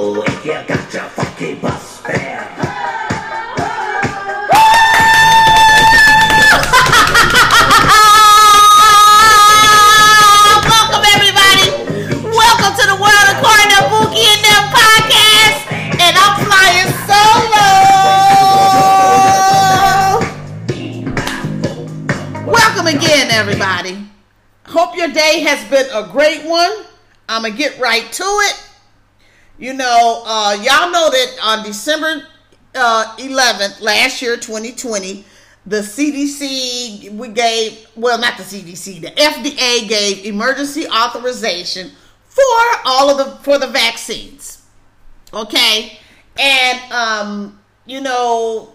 If you got your funky bus fare. Welcome everybody. Welcome to the world according to Bookie and them podcast. And I'm flying solo. Welcome again, everybody. Hope your day has been a great one. I'm gonna get right to it. You know, uh, y'all know that on December uh, 11th last year, 2020, the CDC we gave well, not the CDC, the FDA gave emergency authorization for all of the for the vaccines. Okay, and um, you know,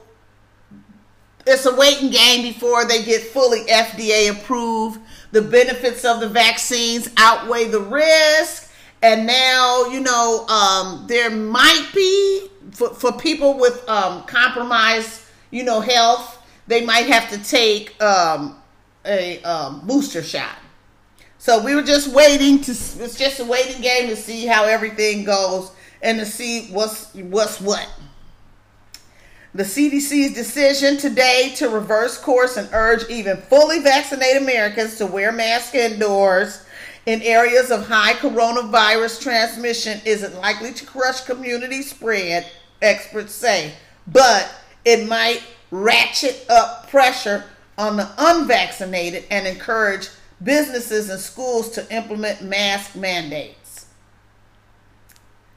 it's a waiting game before they get fully FDA approved. The benefits of the vaccines outweigh the risk, and now you know um, there might be for, for people with um, compromised, you know, health. They might have to take um, a um, booster shot. So we were just waiting to. It's just a waiting game to see how everything goes and to see what's what's what. The CDC's decision today to reverse course and urge even fully vaccinated Americans to wear masks indoors in areas of high coronavirus transmission isn't likely to crush community spread, experts say, but it might ratchet up pressure on the unvaccinated and encourage businesses and schools to implement mask mandates.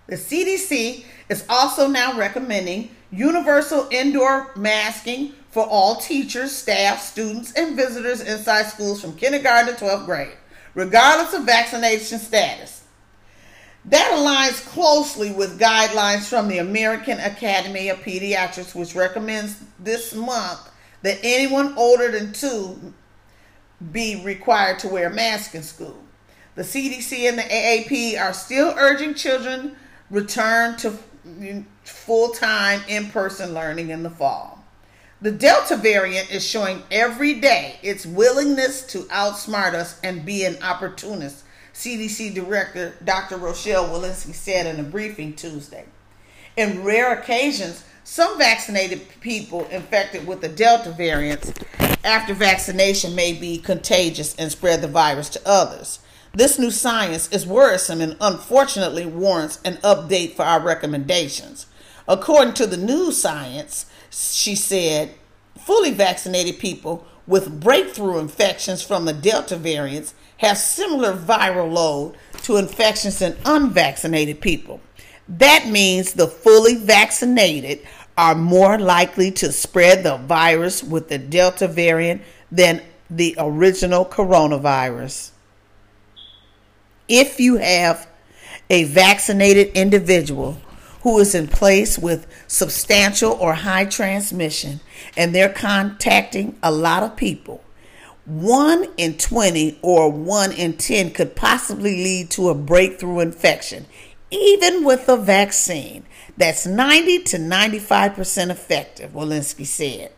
The CDC is also now recommending universal indoor masking for all teachers, staff, students, and visitors inside schools from kindergarten to 12th grade, regardless of vaccination status. That aligns closely with guidelines from the American Academy of Pediatrics, which recommends this month that anyone older than two be required to wear a mask in school. The CDC and the AAP are still urging children return to full time in person learning in the fall. The Delta variant is showing every day its willingness to outsmart us and be an opportunist, CDC Director Dr. Rochelle Walensky said in a briefing Tuesday. In rare occasions, some vaccinated people infected with the Delta variant after vaccination may be contagious and spread the virus to others. This new science is worrisome and unfortunately warrants an update for our recommendations. According to the new science, she said, fully vaccinated people with breakthrough infections from the Delta variants have similar viral load to infections in unvaccinated people. That means the fully vaccinated are more likely to spread the virus with the Delta variant than the original coronavirus. If you have a vaccinated individual who is in place with substantial or high transmission and they're contacting a lot of people, 1 in 20 or 1 in 10 could possibly lead to a breakthrough infection, even with a vaccine that's 90 to 95% effective, Walensky said.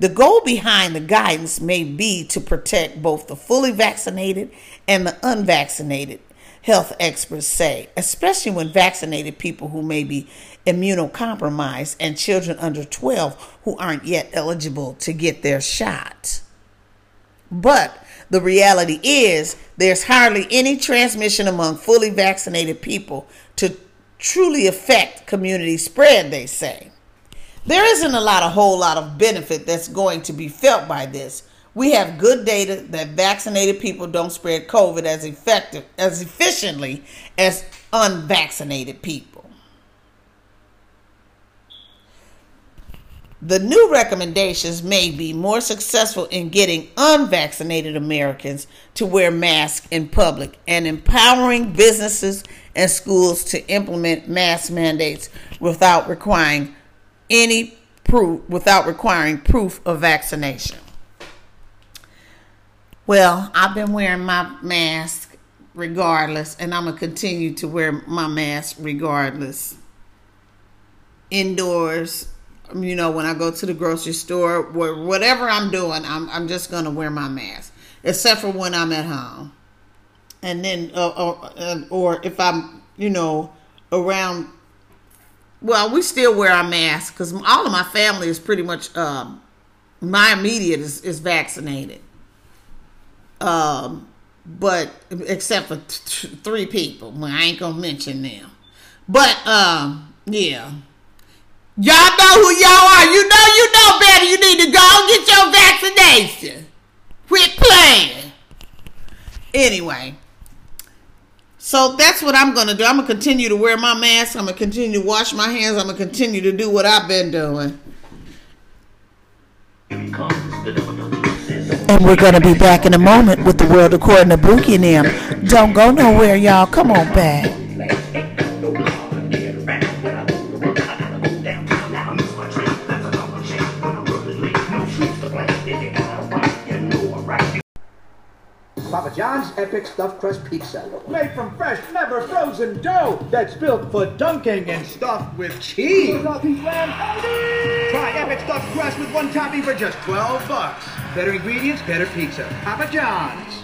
The goal behind the guidance may be to protect both the fully vaccinated and the unvaccinated, health experts say, especially when vaccinated people who may be immunocompromised and children under 12 who aren't yet eligible to get their shot. But the reality is there's hardly any transmission among fully vaccinated people to truly affect community spread, they say. There isn't a lot, a whole lot of benefit that's going to be felt by this. We have good data that vaccinated people don't spread COVID as effective as efficiently as unvaccinated people. The new recommendations may be more successful in getting unvaccinated Americans to wear masks in public and empowering businesses and schools to implement mask mandates without requiring any proof without requiring proof of vaccination. Well, I've been wearing my mask regardless, and I'm gonna continue to wear my mask regardless. Indoors, you know, when I go to the grocery store, whatever I'm doing, I'm I'm just gonna wear my mask, except for when I'm at home, and then uh, or, uh, or if I'm, you know, around well, we still wear our masks because all of my family is pretty much um, my immediate is, is vaccinated. Um, but except for t- three people, well, I ain't gonna mention them. But um, yeah. Y'all know who y'all are. You know you know better. You need to go get your vaccination. Quit playing. Anyway. So that's what I'm going to do. I'm going to continue to wear my mask. I'm going to continue to wash my hands. I'm going to continue to do what I've been doing. And we're going to be back in a moment with the world according to Bookie and them. Don't go nowhere, y'all. Come on back. Epic Stuffed Crust Pizza. Made from fresh, never frozen dough that's built for dunking and stuffed with cheese. Try Epic Stuffed Crust with one topping for just 12 bucks. Better ingredients, better pizza. Papa John's.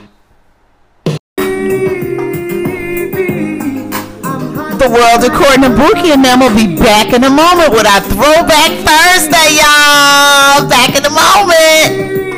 The world according to Bookie and them will be back in a moment with our Throwback Thursday, y'all. Back in a moment.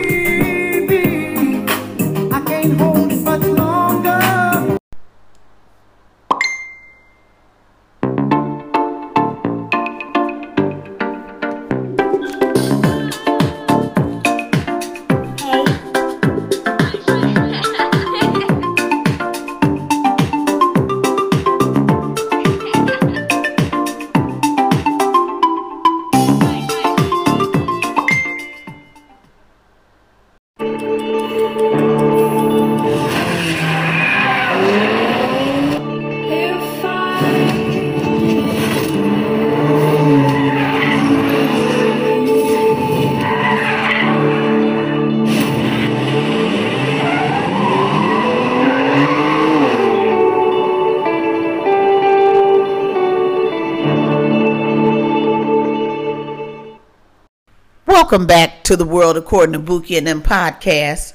Welcome back to the world according to Bookie and them podcast.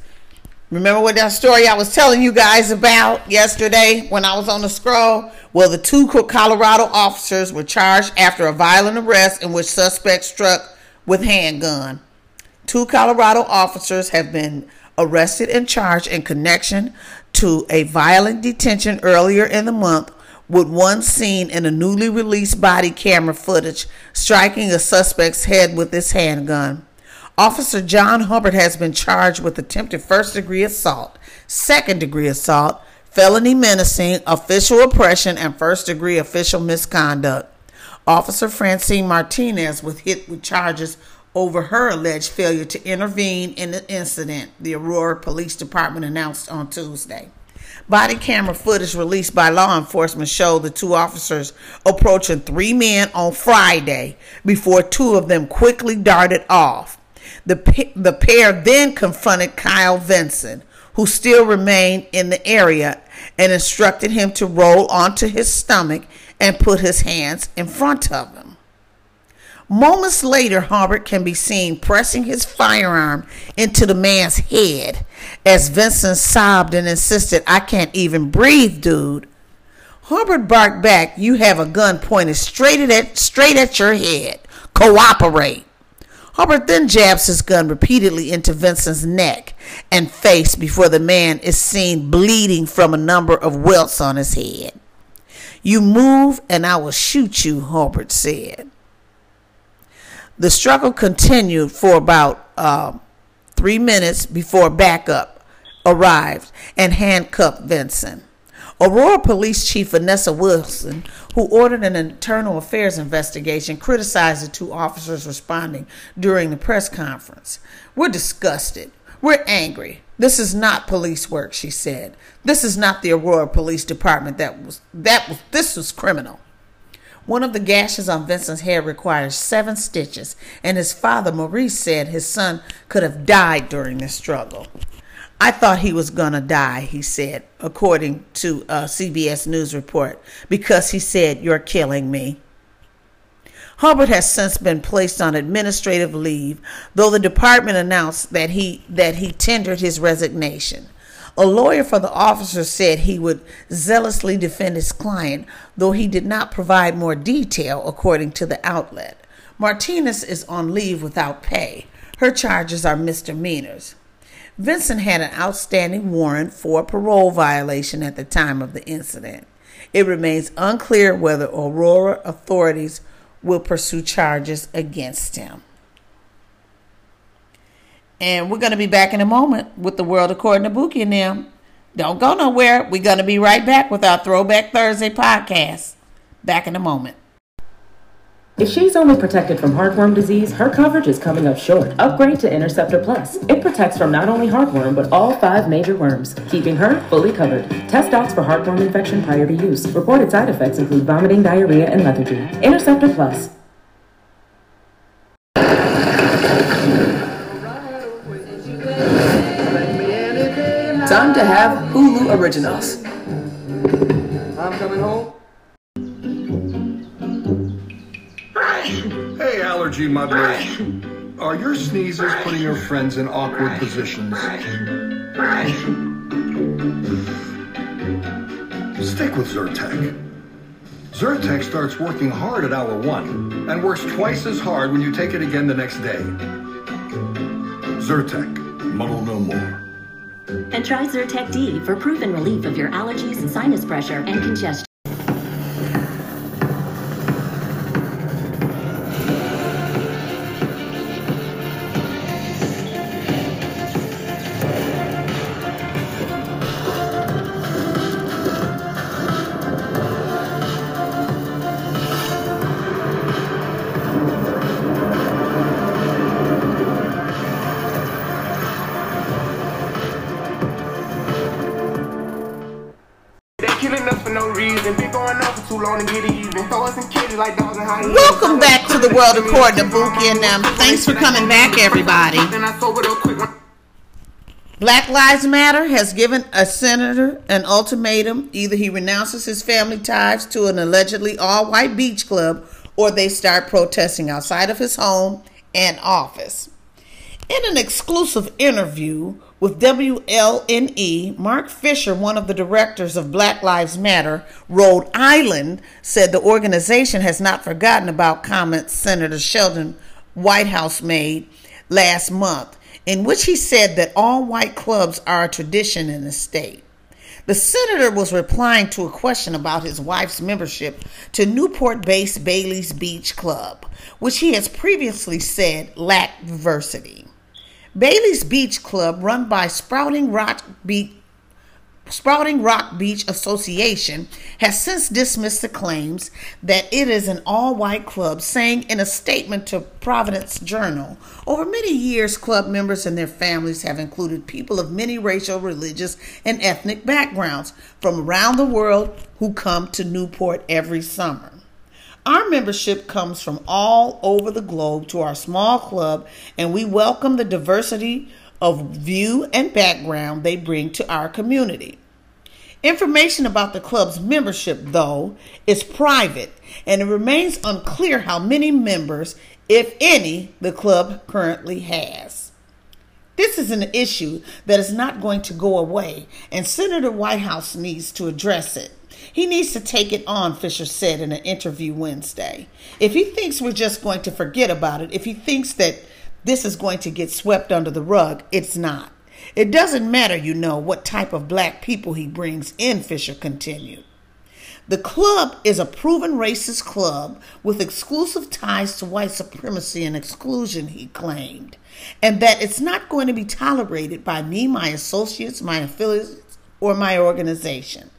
Remember what that story I was telling you guys about yesterday when I was on the scroll? Well, the two Colorado officers were charged after a violent arrest in which suspects struck with handgun. Two Colorado officers have been arrested and charged in connection to a violent detention earlier in the month, with one seen in a newly released body camera footage striking a suspect's head with his handgun. Officer John Hubbard has been charged with attempted first degree assault, second degree assault, felony menacing, official oppression, and first degree official misconduct. Officer Francine Martinez was hit with charges over her alleged failure to intervene in the incident, the Aurora Police Department announced on Tuesday. Body camera footage released by law enforcement showed the two officers approaching three men on Friday before two of them quickly darted off. The, the pair then confronted Kyle Vinson, who still remained in the area, and instructed him to roll onto his stomach and put his hands in front of him. Moments later, Haubert can be seen pressing his firearm into the man's head as Vincent sobbed and insisted, I can't even breathe, dude. Haubert barked back, You have a gun pointed straight at, straight at your head. Cooperate. Haubert then jabs his gun repeatedly into Vincent's neck and face before the man is seen bleeding from a number of welts on his head. You move and I will shoot you, Haubert said. The struggle continued for about uh, three minutes before backup arrived and handcuffed Vincent. Aurora Police Chief Vanessa Wilson, who ordered an internal affairs investigation, criticized the two officers responding during the press conference. We're disgusted. We're angry. This is not police work, she said. This is not the Aurora Police Department. That was that was this was criminal. One of the gashes on Vincent's head requires seven stitches, and his father, Maurice, said his son could have died during this struggle. I thought he was going to die, he said, according to uh, a CBS News report, because he said, You're killing me. Hubbard has since been placed on administrative leave, though the department announced that he that he tendered his resignation. A lawyer for the officer said he would zealously defend his client, though he did not provide more detail, according to the outlet. Martinez is on leave without pay. Her charges are misdemeanors. Vincent had an outstanding warrant for a parole violation at the time of the incident. It remains unclear whether Aurora authorities will pursue charges against him. And we're going to be back in a moment with the world according to Bookie and them. Don't go nowhere. We're going to be right back with our Throwback Thursday podcast. Back in a moment. If she's only protected from heartworm disease, her coverage is coming up short. Upgrade to Interceptor Plus. It protects from not only heartworm, but all five major worms, keeping her fully covered. Test docs for heartworm infection prior to use. Reported side effects include vomiting, diarrhea, and lethargy. Interceptor Plus. Time to have Hulu Originals. I'm coming home. Hey, allergy muddlers. Are your sneezes putting your friends in awkward positions? Stick with Zyrtec. Zyrtec starts working hard at hour one and works twice as hard when you take it again the next day. Zyrtec, muddle no more. And try Zyrtec D for proven relief of your allergies, sinus pressure, and congestion. Back to the world according to Bookie and them. Thanks for coming back, everybody. Then I sobered up quick. Black Lives Matter has given a senator an ultimatum. Either he renounces his family ties to an allegedly all white beach club or they start protesting outside of his home and office. In an exclusive interview with WLNE, Mark Fisher, one of the directors of Black Lives Matter Rhode Island, said the organization has not forgotten about comments Senator Sheldon Whitehouse made last month, in which he said that all white clubs are a tradition in the state. The senator was replying to a question about his wife's membership to Newport based Bailey's Beach Club, which he has previously said lacked diversity. Bailey's Beach Club, run by Spouting Rock Beach, Spouting Rock Beach Association, has since dismissed the claims that it is an all white club, saying in a statement to Providence Journal Over many years, club members and their families have included people of many racial, religious, and ethnic backgrounds from around the world who come to Newport every summer. Our membership comes from all over the globe to our small club, and we welcome the diversity of view and background they bring to our community. Information about the club's membership, though, is private, and it remains unclear how many members, if any, the club currently has. This is an issue that is not going to go away, and Senator Whitehouse needs to address it. He needs to take it on, Fisher said in an interview Wednesday. If he thinks we're just going to forget about it, if he thinks that this is going to get swept under the rug, it's not. It doesn't matter, you know, what type of black people he brings in, Fisher continued. The club is a proven racist club with exclusive ties to white supremacy and exclusion, he claimed, and that it's not going to be tolerated by me, my associates, my affiliates, or my organization.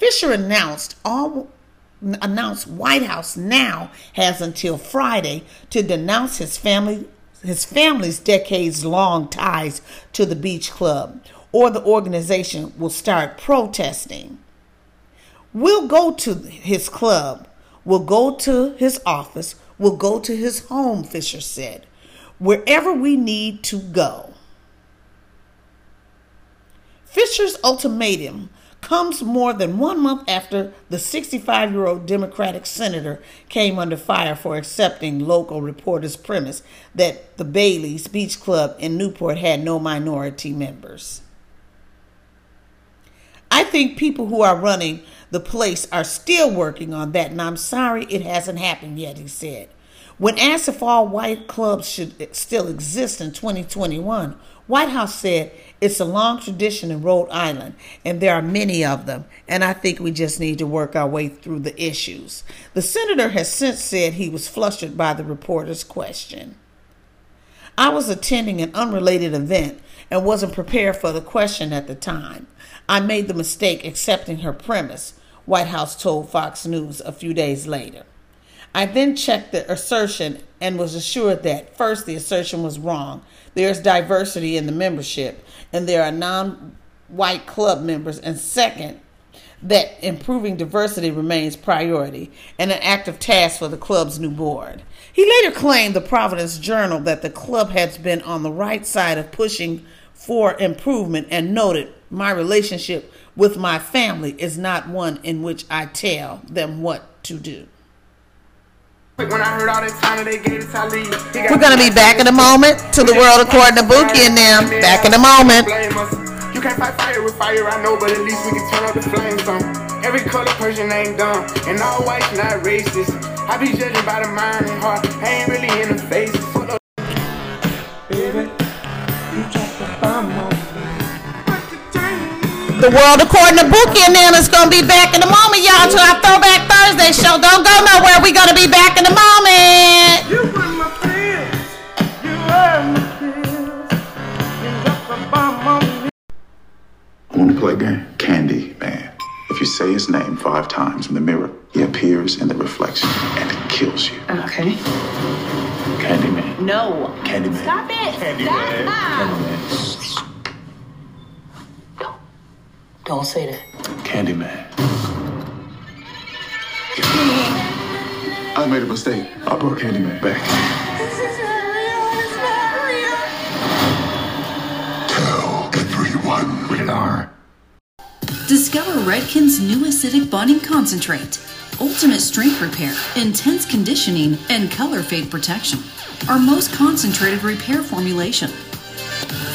Fisher announced all announced Whitehouse now has until Friday to denounce his family his family's decades long ties to the beach club or the organization will start protesting. We'll go to his club, we'll go to his office, we'll go to his home, Fisher said, wherever we need to go. Fisher's ultimatum comes more than one month after the 65 year old Democratic senator came under fire for accepting local reporters' premise that the Bailey's Beach Club in Newport had no minority members. I think people who are running the place are still working on that, and I'm sorry it hasn't happened yet, he said. When asked if all white clubs should still exist in 2021, Whitehouse said it's a long tradition in Rhode Island, and there are many of them, and I think we just need to work our way through the issues. The senator has since said he was flustered by the reporter's question. I was attending an unrelated event and wasn't prepared for the question at the time. I made the mistake accepting her premise, Whitehouse told Fox News a few days later. I then checked the assertion and was assured that first, the assertion was wrong. There's diversity in the membership, and there are non white club members, and second, that improving diversity remains priority and an active task for the club's new board. He later claimed the Providence Journal that the club has been on the right side of pushing for improvement and noted my relationship with my family is not one in which I tell them what to do. We're not heard out until they gave it to Lee You're going to be back in a moment to the world according to Bookie and them. Back in a moment. You can't fight fire with fire, I know, but at least we can turn up the flames on. Every color person ain't dumb, and all whites not racist. I be judging by the mind and heart, I ain't really in the face. Fuck up. Baby, you dropped the bomb on me. The world according to Bookie and them is going to be back in a moment, y'all, to our Throwback Thursday show. Don't go nowhere. We're going to be back in a moment. You were my fears, you were my fears. You dropped the bomb on me. I want to play a game. Candy Man. If you say his name five times in the mirror, he appears in the reflection and it kills you. Okay. Candyman. No. Candy Candyman. Stop it. Candyman. Stop. Don't say that. Candyman. I made a mistake. I brought Candyman back. Tell everyone. Rated R. Discover Redken's new acidic bonding concentrate. Ultimate strength repair, intense conditioning, and color fade protection. Our most concentrated repair formulation.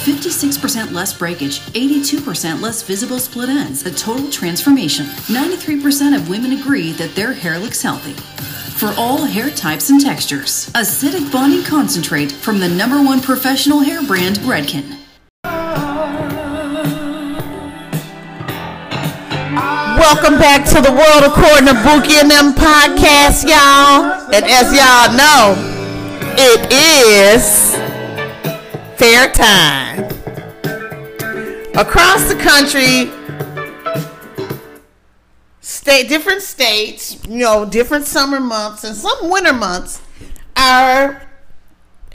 56% less breakage, 82% less visible split ends, a total transformation. 93% of women agree that their hair looks healthy. For all hair types and textures, acidic bonding concentrate from the number one professional hair brand, Redken. Welcome back to the world according to Bookie and them podcast, y'all. And as y'all know, it is fair time. Across the country, state different states, you know, different summer months and some winter months are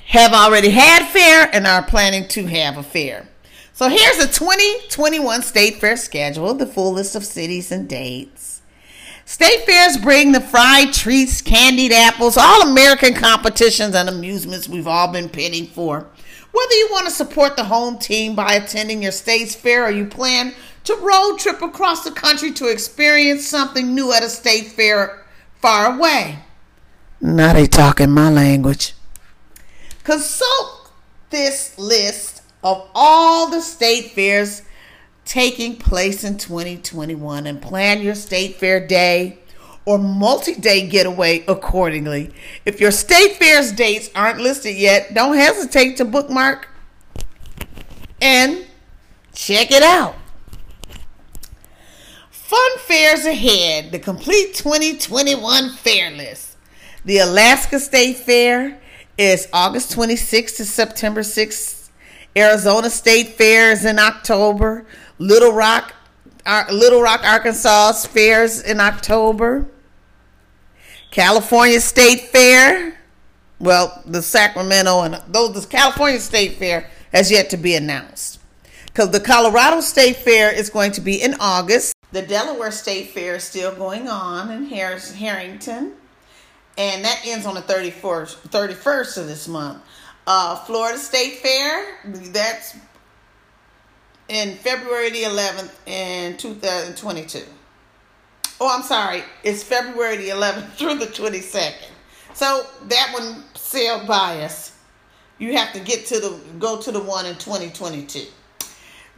have already had fair and are planning to have a fair. So here's the 2021 State Fair schedule, the full list of cities and dates. State fairs bring the fried treats, candied apples, all American competitions and amusements we've all been pitting for. Whether you want to support the home team by attending your state's fair or you plan to road trip across the country to experience something new at a state fair far away. Now they talking my language. Consult this list of all the state fairs taking place in 2021 and plan your state fair day or multi day getaway accordingly. If your state fair's dates aren't listed yet, don't hesitate to bookmark and check it out. Fun fairs ahead, the complete 2021 fair list. The Alaska State Fair is August 26th to September 6th. Arizona State Fair is in October. Little Rock, Ar- Little Rock, Arkansas fairs in October. California State Fair, well, the Sacramento and though the California State Fair has yet to be announced. Because the Colorado State Fair is going to be in August. The Delaware State Fair is still going on in Harris, Harrington, and that ends on the 31st, 31st of this month. Uh, Florida State Fair, that's in February the 11th in 2022. Oh, I'm sorry, it's February the 11th through the 22nd. So that one sailed by us. You have to get to the go to the one in 2022.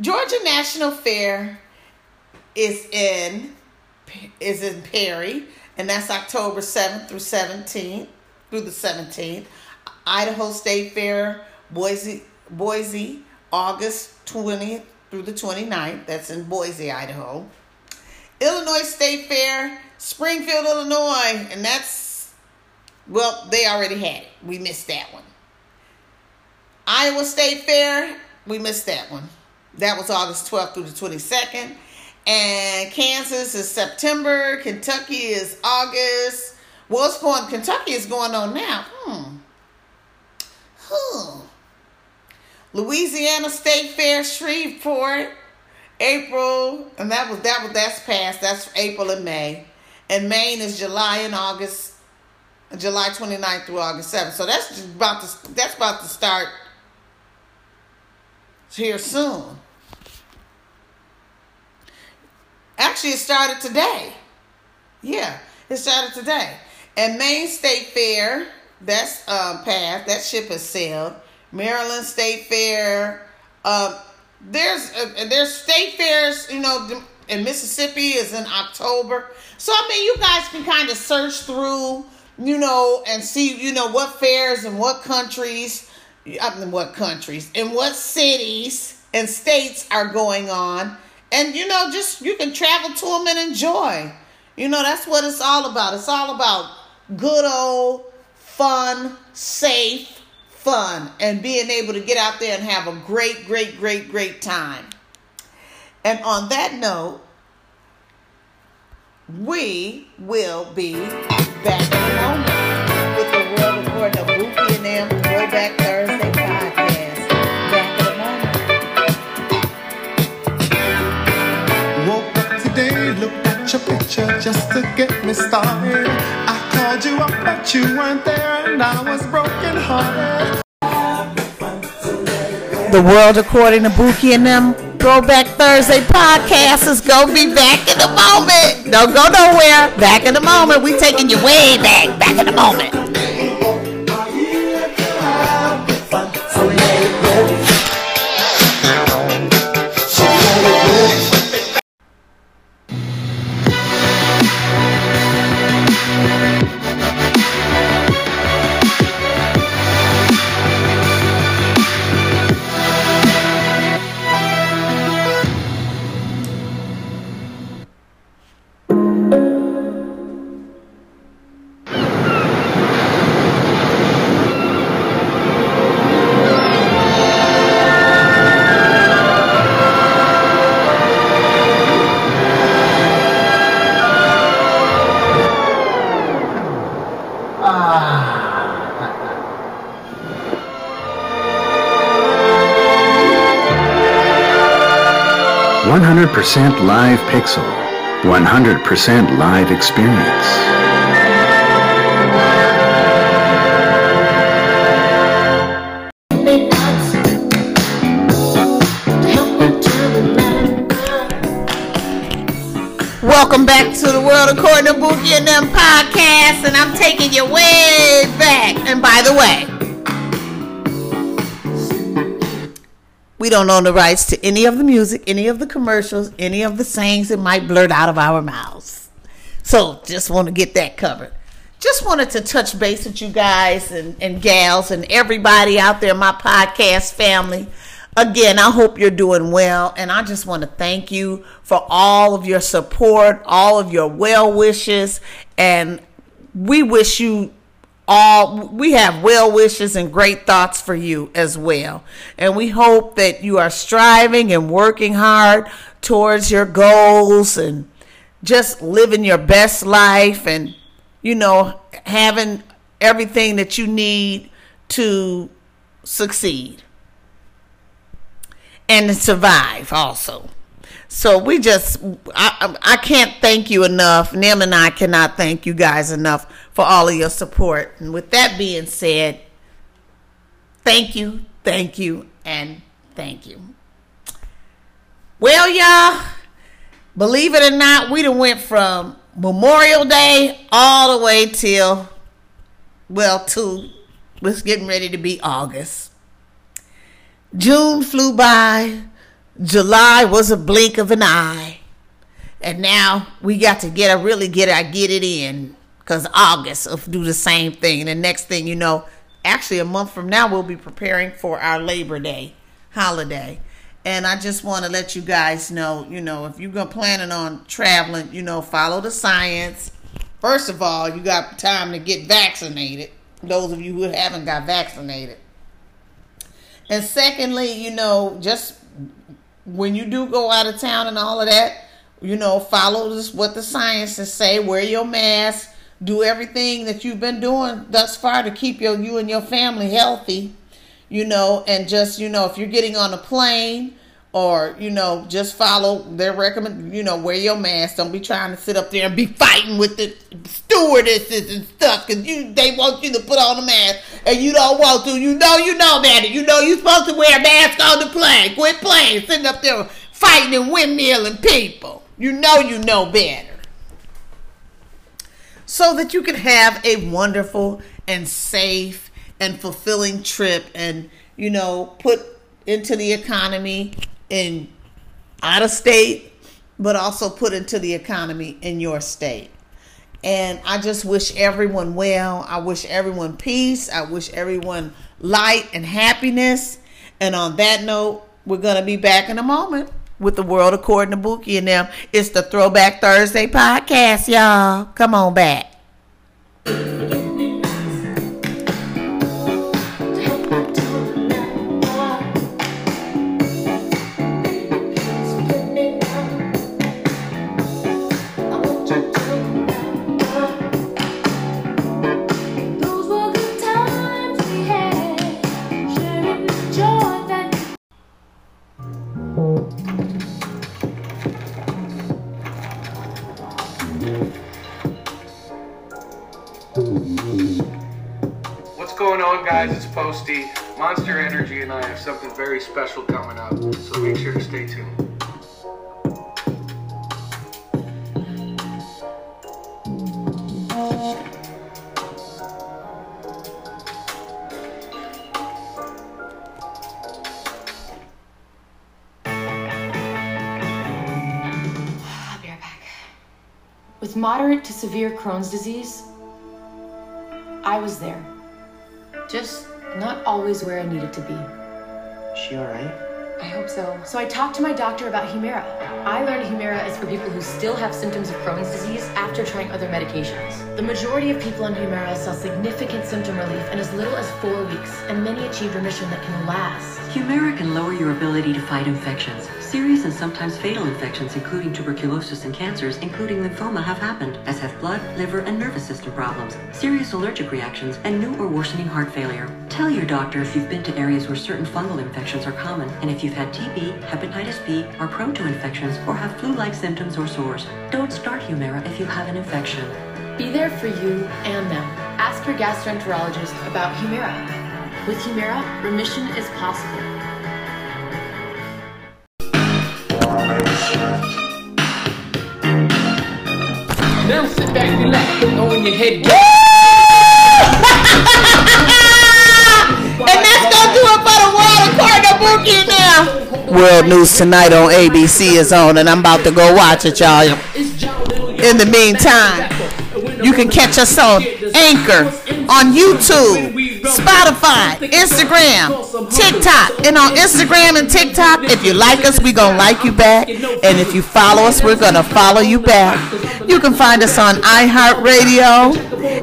Georgia National Fair is in is in Perry, and that's October 7th through 17th through the 17th. Idaho State Fair, Boise, Boise, August 20th through the 29th. That's in Boise, Idaho. Illinois State Fair, Springfield, Illinois, and that's well, they already had it. We missed that one. Iowa State Fair, we missed that one. That was August 12th through the 22nd. And Kansas is September. Kentucky is August. Well, it's going, Kentucky is going on now. Hmm. Hmm. Louisiana State Fair, Shreveport, April, and that was that was that's past. That's April and May. And Maine is July and August, July 29th through August 7th. So that's about to that's about to start here soon. Actually, it started today. Yeah, it started today. And Maine State Fair, that's uh, passed. That ship has sailed. Maryland State Fair. Uh, there's uh, there's state fairs, you know, in Mississippi is in October. So I mean, you guys can kind of search through, you know, and see, you know, what fairs and what countries, I mean, what countries and what cities and states are going on, and you know, just you can travel to them and enjoy. You know, that's what it's all about. It's all about good old fun, safe fun, and being able to get out there and have a great, great, great, great time. And on that note, we will be back in a moment with the world according to Bookie and them Throwback Thursday podcast. Back in a moment. Woke up today, looked at your picture just to get me started. Called you up, but you weren't there, and I was broken hearted. The world according to Bookie and them Throwback Thursday podcast is gonna be back in a moment. Don't go nowhere. Back in a moment. We taking you way back. Back in a moment. One hundred percent live pixel. One hundred percent live experience. Welcome back to the world according to Bookie and them podcast, and I'm taking you way back. And by the way, don't own the rights to any of the music, any of the commercials, any of the sayings that might blurt out of our mouths. So just want to get that covered. Just wanted to touch base with you guys and, and gals and everybody out there, my podcast family. Again, I hope you're doing well, and I just want to thank you for all of your support, all of your well wishes, and we wish you all we have well wishes and great thoughts for you as well. And we hope that you are striving and working hard towards your goals and just living your best life and you know having everything that you need to succeed and survive also. So we just, I, I can't thank you enough. Nim and I cannot thank you guys enough for all of your support. And with that being said, thank you, thank you, and thank you. Well, y'all, believe it or not, we done went from Memorial Day all the way till, well, to, it's getting ready to be August. June flew by. July was a blink of an eye. And now we got to get a really get I get it in because August will do the same thing. And the next thing you know, actually a month from now, we'll be preparing for our Labor Day holiday. And I just want to let you guys know, you know, if you're planning on traveling, you know, follow the science. First of all, you got time to get vaccinated. Those of you who haven't got vaccinated. And secondly, you know, just when you do go out of town and all of that, you know, follow this, what the scientists say. Wear your mask. Do everything that you've been doing thus far to keep your you and your family healthy. You know, and just you know, if you're getting on a plane or you know, just follow their recommend. You know, wear your mask. Don't be trying to sit up there and be fighting with the stewardesses and stuff because you they want you to put on a mask and you don't want to. You know, you know better. You know you're supposed to wear a mask on the plane. Quit playing, sitting up there fighting and windmilling people. You know you know better. So that you can have a wonderful and safe and fulfilling trip and, you know, put into the economy in out of state, but also put into the economy in your state. And I just wish everyone well. I wish everyone peace. I wish everyone light and happiness. And on that note, we're going to be back in a moment with the world according to Bookie and them. It's the Throwback Thursday podcast, y'all. Come on back. What's going on, guys? It's Posty. Monster Energy and I have something very special coming up, so make sure to stay tuned. Moderate to severe Crohn's disease, I was there. Just not always where I needed to be. She alright? I hope so. So I talked to my doctor about Humira. I learned Humira is for people who still have symptoms of Crohn's disease after trying other medications. The majority of people on Humira saw significant symptom relief in as little as four weeks, and many achieved remission that can last. Humira can lower your ability to fight infections. Serious and sometimes fatal infections, including tuberculosis and cancers, including lymphoma, have happened, as have blood, liver, and nervous system problems, serious allergic reactions, and new or worsening heart failure. Tell your doctor if you've been to areas where certain fungal infections are common, and if you've had TB, hepatitis B, are prone to infections, or have flu-like symptoms or sores. Don't start Humira if you have an infection. Be there for you and them. Ask your gastroenterologist about Humira. With Humira, remission is possible. Now sit back, relax, and know in your head. And that's gonna do it for the world according Bookie now. World News Tonight on ABC is on, and I'm about to go watch it, y'all. In the meantime, you can catch us on Anchor, on YouTube, Spotify, Instagram, TikTok. And on Instagram and TikTok, if you like us, we're gonna like you back. And if you follow us, we're gonna follow you back. You can find us on iHeartRadio,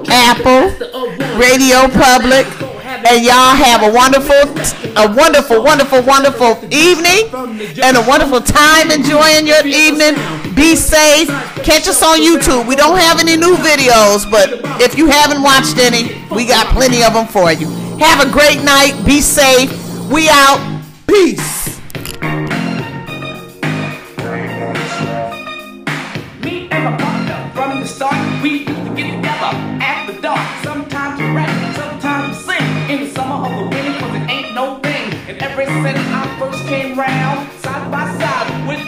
Apple, Radio Public. And y'all have a wonderful, a wonderful, wonderful, wonderful evening and a wonderful time enjoying your evening. Be safe. Catch us on YouTube. We don't have any new videos, but if you haven't watched any, we got plenty of them for you. Have a great night. Be safe. We out. Peace. we used to get together dark. Sometimes we rap, sometimes we sing. In the summer the winter, cause it ain't no thing. And ever since I first came round, side by side with